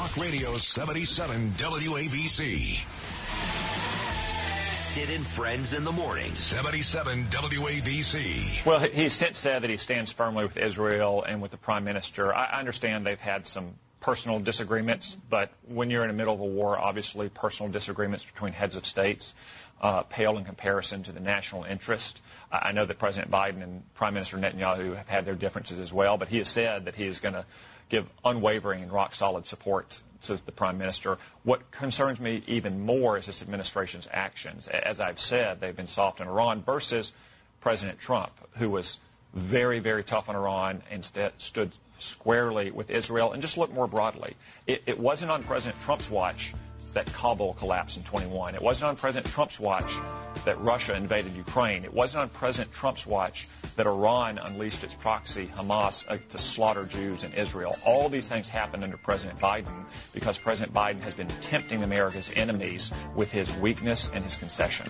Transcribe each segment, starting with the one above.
Talk Radio 77 WABC. Sid and Friends in the morning. 77 WABC. Well, he's since said that he stands firmly with Israel and with the prime minister. I understand they've had some personal disagreements, but when you're in the middle of a war, obviously personal disagreements between heads of states uh, pale in comparison to the national interest. I know that President Biden and Prime Minister Netanyahu have had their differences as well, but he has said that he is going to give unwavering and rock solid support to the prime minister. What concerns me even more is this administration's actions. As I've said, they've been soft on Iran versus President Trump, who was very, very tough on Iran and st- stood squarely with Israel. And just look more broadly. It, it wasn't on President Trump's watch that Kabul collapsed in 21. It wasn't on President Trump's watch that Russia invaded Ukraine. It wasn't on President Trump's watch that Iran unleashed its proxy, Hamas, uh, to slaughter Jews in Israel. All these things happened under President Biden because President Biden has been tempting America's enemies with his weakness and his concession.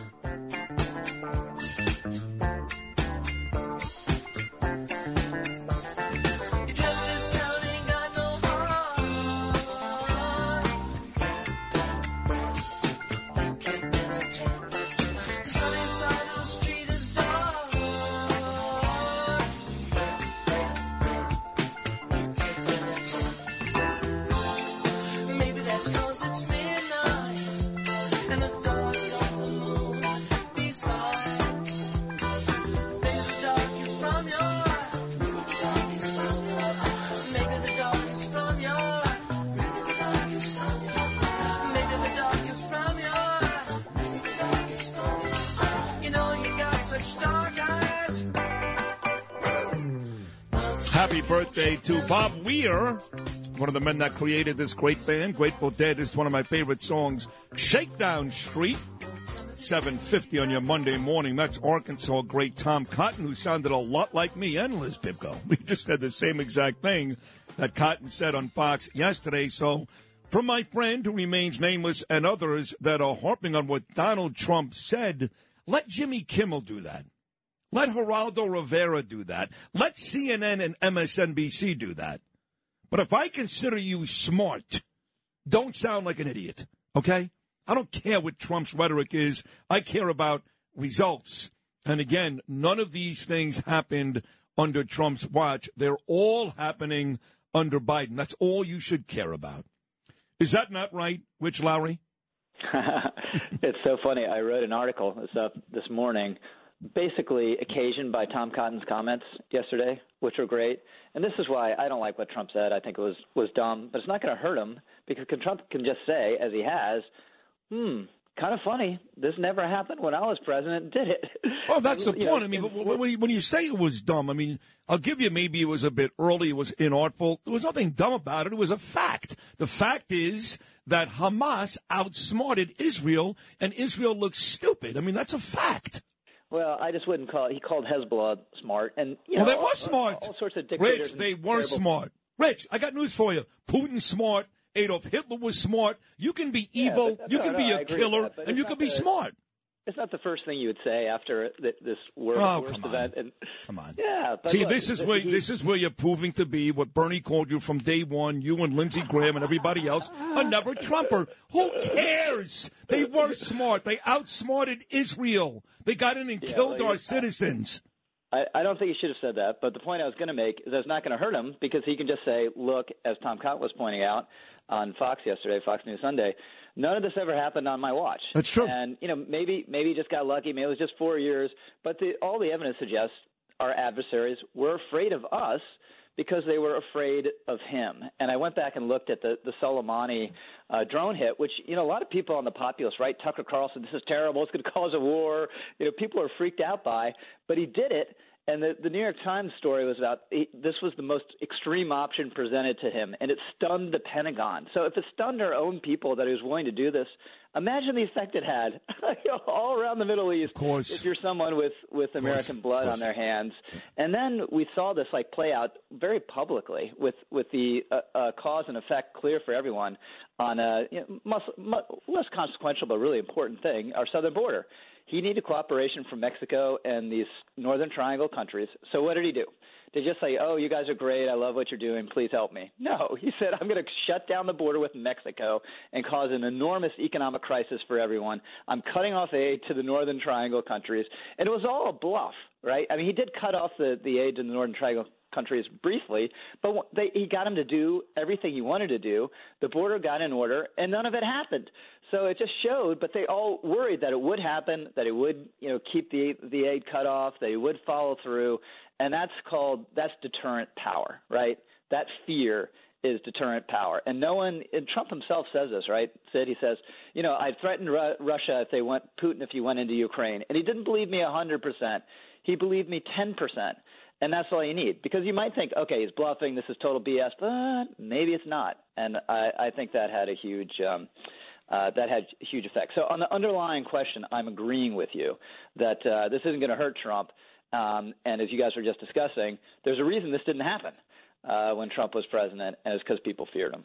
Birthday to Bob Weir, one of the men that created this great band. Grateful Dead is one of my favorite songs. Shakedown Street, 750 on your Monday morning. That's Arkansas great Tom Cotton, who sounded a lot like me and Liz Pipko. We just said the same exact thing that Cotton said on Fox yesterday. So, from my friend who remains nameless and others that are harping on what Donald Trump said, let Jimmy Kimmel do that. Let Geraldo Rivera do that. Let CNN and MSNBC do that. But if I consider you smart, don't sound like an idiot, okay? I don't care what Trump's rhetoric is. I care about results. And again, none of these things happened under Trump's watch. They're all happening under Biden. That's all you should care about. Is that not right, Rich Lowry? it's so funny. I wrote an article up this morning basically occasioned by Tom Cotton's comments yesterday, which were great. And this is why I don't like what Trump said. I think it was was dumb, but it's not going to hurt him because Trump can just say, as he has, "Hmm, kind of funny. This never happened when I was president. Did it?" Well, that's the point. Know, I mean, when you say it was dumb, I mean, I'll give you maybe it was a bit early. It was inartful. There was nothing dumb about it. It was a fact. The fact is that Hamas outsmarted Israel, and Israel looks stupid. I mean, that's a fact. Well, I just wouldn't call it. He called Hezbollah smart, and you well, know, they were smart. All, all sorts of dictators. Rich, they were smart. Rich, I got news for you. Putin's smart. Adolf Hitler was smart. You can be evil. Yeah, you can no, be a killer, that, and you can be smart. It's not the first thing you would say after this worst, oh, worst come event. On. And, come on. Yeah. See, look, this is where he, this is where you're proving to be what Bernie called you from day one. You and Lindsey Graham and everybody else, another Trumper. Who cares? They were smart. They outsmarted Israel. They got in and yeah, killed well, our citizens. I, I don't think he should have said that. But the point I was going to make is that it's not going to hurt him because he can just say, "Look," as Tom Cotton was pointing out on Fox yesterday, Fox News Sunday None of this ever happened on my watch. That's true. And you know, maybe maybe he just got lucky. Maybe it was just four years. But the, all the evidence suggests our adversaries were afraid of us because they were afraid of him. And I went back and looked at the the Soleimani uh, drone hit, which you know a lot of people on the populist right, Tucker Carlson, this is terrible. It's going to cause a war. You know, people are freaked out by. But he did it and the, the New York Times story was about this was the most extreme option presented to him, and it stunned the Pentagon. So if it stunned our own people that he was willing to do this, imagine the effect it had all around the Middle East. Of course. If you're someone with with American blood on their hands, and then we saw this like play out very publicly with with the uh, uh, cause and effect clear for everyone on a you know, less consequential but really important thing, our southern border he needed cooperation from Mexico and these Northern Triangle countries. So what did he do? Did he just say, "Oh, you guys are great. I love what you're doing. Please help me." No, he said, "I'm going to shut down the border with Mexico and cause an enormous economic crisis for everyone. I'm cutting off aid to the Northern Triangle countries." And it was all a bluff, right? I mean, he did cut off the the aid to the Northern Triangle countries briefly, but they, he got him to do everything he wanted to do. The border got in order, and none of it happened. So it just showed. But they all worried that it would happen, that it would, you know, keep the the aid cut off, that he would follow through, and that's called that's deterrent power, right? That fear is deterrent power. And no one, and Trump himself says this, right? Sid, he says, you know, I threatened Ru- Russia if they went, Putin if you went into Ukraine. And he didn't believe me 100%. He believed me 10%. And that's all you need because you might think, okay, he's bluffing. This is total BS, but maybe it's not. And I, I think that had a huge, um, uh, that had huge effect. So on the underlying question, I'm agreeing with you that uh, this isn't going to hurt Trump. Um, and as you guys were just discussing, there's a reason this didn't happen uh, when Trump was president, and it's because people feared him.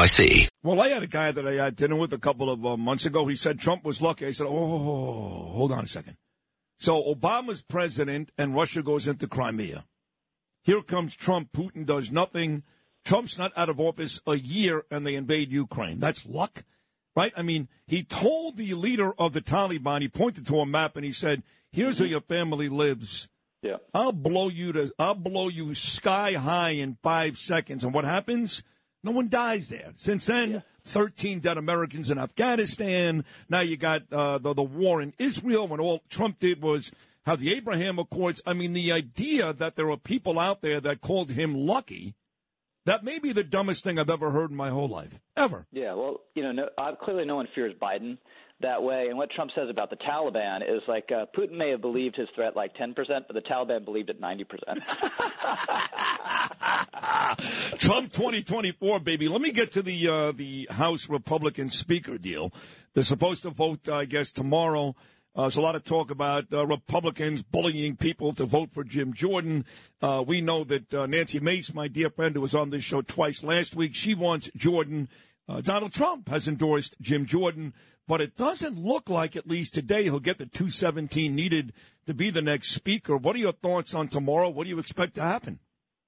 NYC. Well, I had a guy that I had dinner with a couple of uh, months ago. He said Trump was lucky. I said, oh, hold on a second. So Obama's president and Russia goes into Crimea. Here comes Trump. Putin does nothing. Trump's not out of office a year and they invade Ukraine. That's luck, right? I mean, he told the leader of the Taliban, he pointed to a map and he said, here's where your family lives. Yeah. I'll blow you to, I'll blow you sky high in five seconds. And what happens? No one dies there. Since then, yeah. 13 dead Americans in Afghanistan. Now you got uh, the, the war in Israel when all Trump did was have the Abraham Accords. I mean, the idea that there are people out there that called him lucky, that may be the dumbest thing I've ever heard in my whole life, ever. Yeah, well, you know, no, uh, clearly no one fears Biden that way. And what Trump says about the Taliban is like uh, Putin may have believed his threat like 10%, but the Taliban believed it 90%. Trump 2024, baby. Let me get to the uh, the House Republican Speaker deal. They're supposed to vote, I guess, tomorrow. Uh, there's a lot of talk about uh, Republicans bullying people to vote for Jim Jordan. Uh, we know that uh, Nancy Mace, my dear friend who was on this show twice last week, she wants Jordan. Uh, Donald Trump has endorsed Jim Jordan but it doesn't look like, at least today, he'll get the 217 needed to be the next speaker. What are your thoughts on tomorrow? What do you expect to happen?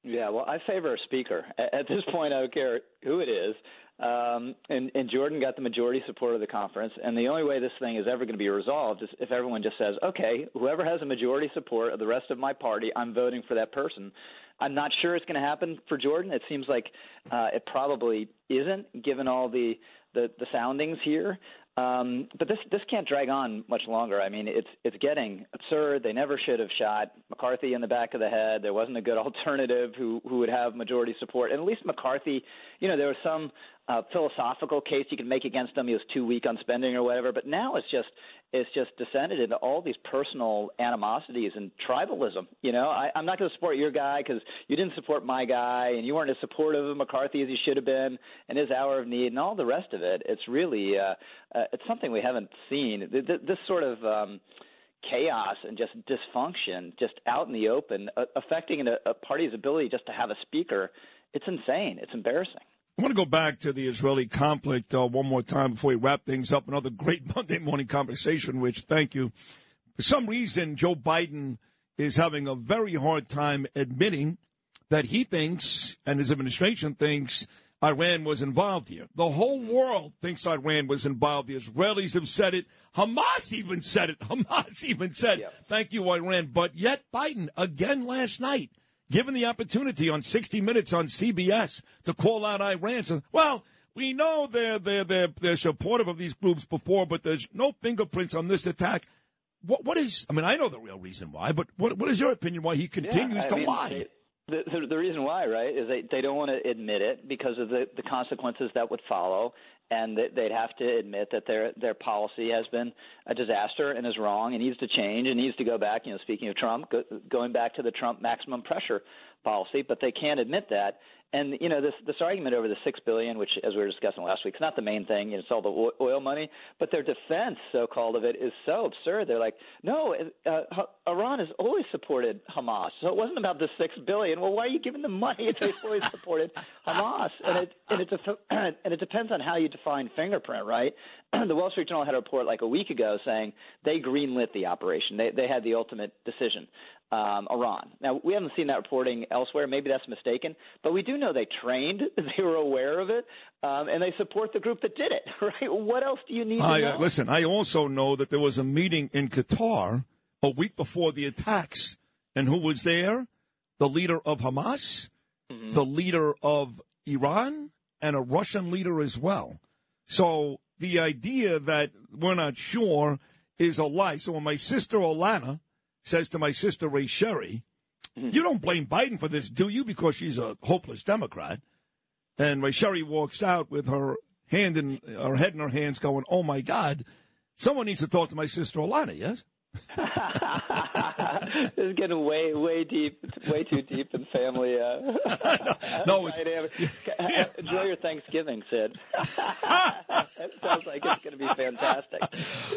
Yeah, well, I favor a speaker. At this point, I don't care who it is. Um, and, and Jordan got the majority support of the conference. And the only way this thing is ever going to be resolved is if everyone just says, okay, whoever has a majority support of the rest of my party, I'm voting for that person. I'm not sure it's going to happen for Jordan. It seems like uh, it probably isn't, given all the the, the soundings here. Um, but this this can't drag on much longer. I mean, it's it's getting absurd. They never should have shot McCarthy in the back of the head. There wasn't a good alternative who who would have majority support. And at least McCarthy, you know, there was some uh, philosophical case you could make against him. He was too weak on spending or whatever. But now it's just it's just descended into all these personal animosities and tribalism. You know, I, I'm not going to support your guy because you didn't support my guy, and you weren't as supportive of McCarthy as you should have been in his hour of need, and all the rest of it. It's really uh, uh, it's something we haven't seen. This sort of um, chaos and just dysfunction, just out in the open, uh, affecting a, a party's ability just to have a speaker. It's insane. It's embarrassing. I want to go back to the Israeli conflict uh, one more time before we wrap things up. Another great Monday morning conversation, which thank you. For some reason, Joe Biden is having a very hard time admitting that he thinks and his administration thinks Iran was involved here. The whole world thinks Iran was involved. The Israelis have said it. Hamas even said it. Hamas even said, yeah. thank you, Iran. But yet Biden, again last night, given the opportunity on 60 Minutes on CBS to call out Iran. So, well, we know they're, they're, they're, they're supportive of these groups before, but there's no fingerprints on this attack. What, what is, I mean, I know the real reason why, but what, what is your opinion why he continues yeah, to mean, lie? The, the, reason why, right, is they they don't want to admit it because of the the consequences that would follow, and that they'd have to admit that their their policy has been a disaster and is wrong and needs to change and needs to go back. You know, speaking of Trump, go, going back to the Trump maximum pressure policy, but they can't admit that. And you know this this argument over the six billion, which as we were discussing last week, is not the main thing. It's all the oil money, but their defense, so called, of it is so absurd. They're like, no, uh, Iran has always supported Hamas, so it wasn't about the six billion. Well, why are you giving them money if they've always supported Hamas? And it and it and it depends on how you define fingerprint, right? the Wall Street Journal had a report like a week ago saying they greenlit the operation. They they had the ultimate decision um, Iran. Now, we haven't seen that reporting elsewhere. Maybe that's mistaken, but we do know they trained, they were aware of it, um, and they support the group that did it. Right? What else do you need? I, uh, listen, I also know that there was a meeting in Qatar a week before the attacks, and who was there? The leader of Hamas, mm-hmm. the leader of Iran, and a Russian leader as well. So the idea that we're not sure is a lie. So when my sister Olana says to my sister Ray Sherry, mm-hmm. You don't blame Biden for this, do you? Because she's a hopeless Democrat. And Ray Sherry walks out with her hand in her head in her hands, going, "Oh my God, someone needs to talk to my sister Olana." Yes. this is getting way, way deep, way too deep in family. Uh, no, it's, yeah. enjoy your Thanksgiving, Sid. it sounds like it's going to be fantastic.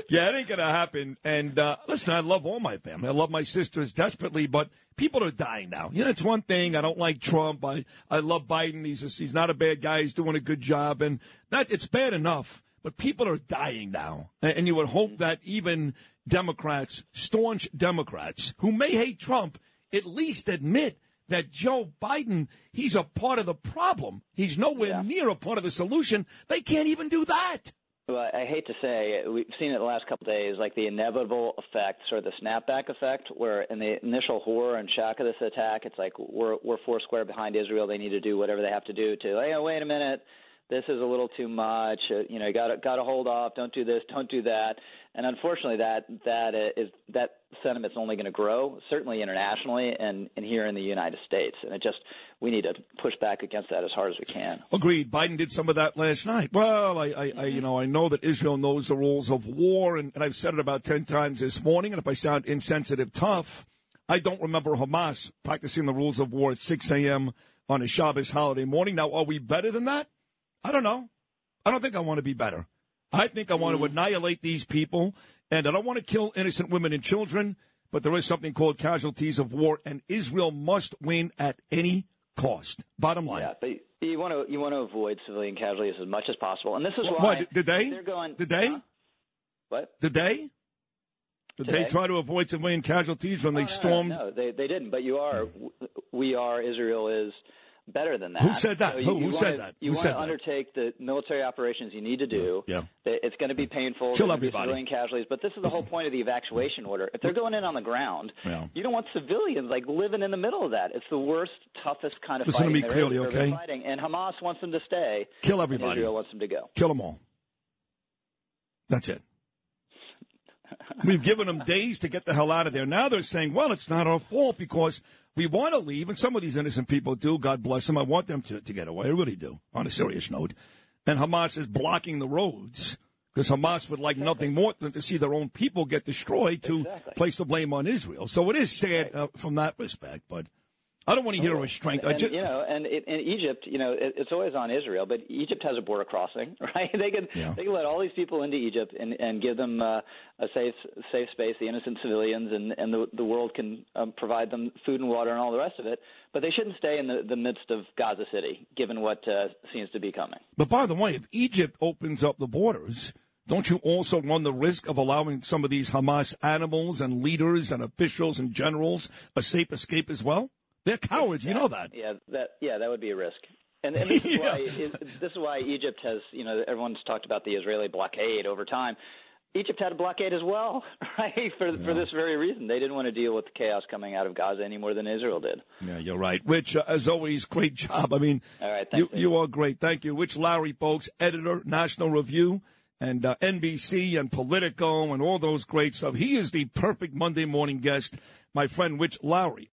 Yeah, it ain't going to happen. And uh, listen, I love all my family. I love my sisters desperately, but people are dying now. You know, it's one thing. I don't like Trump. I I love Biden. He's a, he's not a bad guy. He's doing a good job, and that it's bad enough. But people are dying now, and you would hope mm-hmm. that even Democrats, staunch Democrats, who may hate Trump, at least admit that Joe Biden, he's a part of the problem. He's nowhere yeah. near a part of the solution. They can't even do that. Well, I hate to say we've seen it the last couple of days, like the inevitable effect, sort of the snapback effect, where in the initial horror and shock of this attack, it's like we're we're four square behind Israel. They need to do whatever they have to do to. Hey, wait a minute, this is a little too much. Uh, you know, you got got to hold off. Don't do this. Don't do that. And unfortunately, that that is that sentiment's only going to grow, certainly internationally and and here in the United States. And it just we need to push back against that as hard as we can. Agreed. Biden did some of that last night. Well, I, I, I you know I know that Israel knows the rules of war, and, and I've said it about ten times this morning. And if I sound insensitive, tough, I don't remember Hamas practicing the rules of war at 6 a.m. on a Shabbos holiday morning. Now, are we better than that? I don't know. I don't think I want to be better. I think I want to mm. annihilate these people, and I don't want to kill innocent women and children, but there is something called casualties of war, and Israel must win at any cost. Bottom line. Yeah, but you want to you want to avoid civilian casualties as much as possible, and this is why. What, did they? They're going. Did they? Huh? What? Did they? Did Today? they try to avoid civilian casualties when oh, they no, stormed? No, no, they they didn't. But you are, we are, Israel is better than that. Who said that? So you, Who, you said wanna, that? You want to undertake the military operations you need to do. Yeah. It's going to be painful. Kill everybody. Civilian casualties, but this is the whole point of the evacuation order. If they're going in on the ground, yeah. you don't want civilians like living in the middle of that. It's the worst, toughest kind of Listen fighting. to me clearly, okay? Fighting, and Hamas wants them to stay. Kill everybody. Israel wants them to go. Kill them all. That's it. We've given them days to get the hell out of there. Now they're saying, well, it's not our fault because we want to leave, and some of these innocent people do. God bless them. I want them to, to get away. I really do, on a serious note. And Hamas is blocking the roads because Hamas would like nothing more than to see their own people get destroyed to exactly. place the blame on Israel. So it is sad uh, from that respect, but I don't want to hear oh, of restraint. And, just, you know, and in Egypt, you know, it, it's always on Israel, but Egypt has a border crossing, right? They can yeah. they can let all these people into Egypt and and give them uh, a safe safe space, the innocent civilians, and and the the world can um, provide them food and water and all the rest of it. But they shouldn't stay in the, the midst of Gaza City, given what uh, seems to be coming. But by the way, if Egypt opens up the borders. Don't you also run the risk of allowing some of these Hamas animals and leaders and officials and generals a safe escape as well? They're cowards. You know that. Yeah, that yeah, that would be a risk. And, and this is yeah. why this is why Egypt has you know everyone's talked about the Israeli blockade over time. Egypt had a blockade as well, right? For yeah. for this very reason, they didn't want to deal with the chaos coming out of Gaza any more than Israel did. Yeah, you're right. Rich, uh, as always, great job. I mean, all right, you you are great. Thank you. Rich Lowry, folks, editor, National Review, and uh, NBC and Politico and all those great stuff. He is the perfect Monday morning guest my friend Rich Lowry,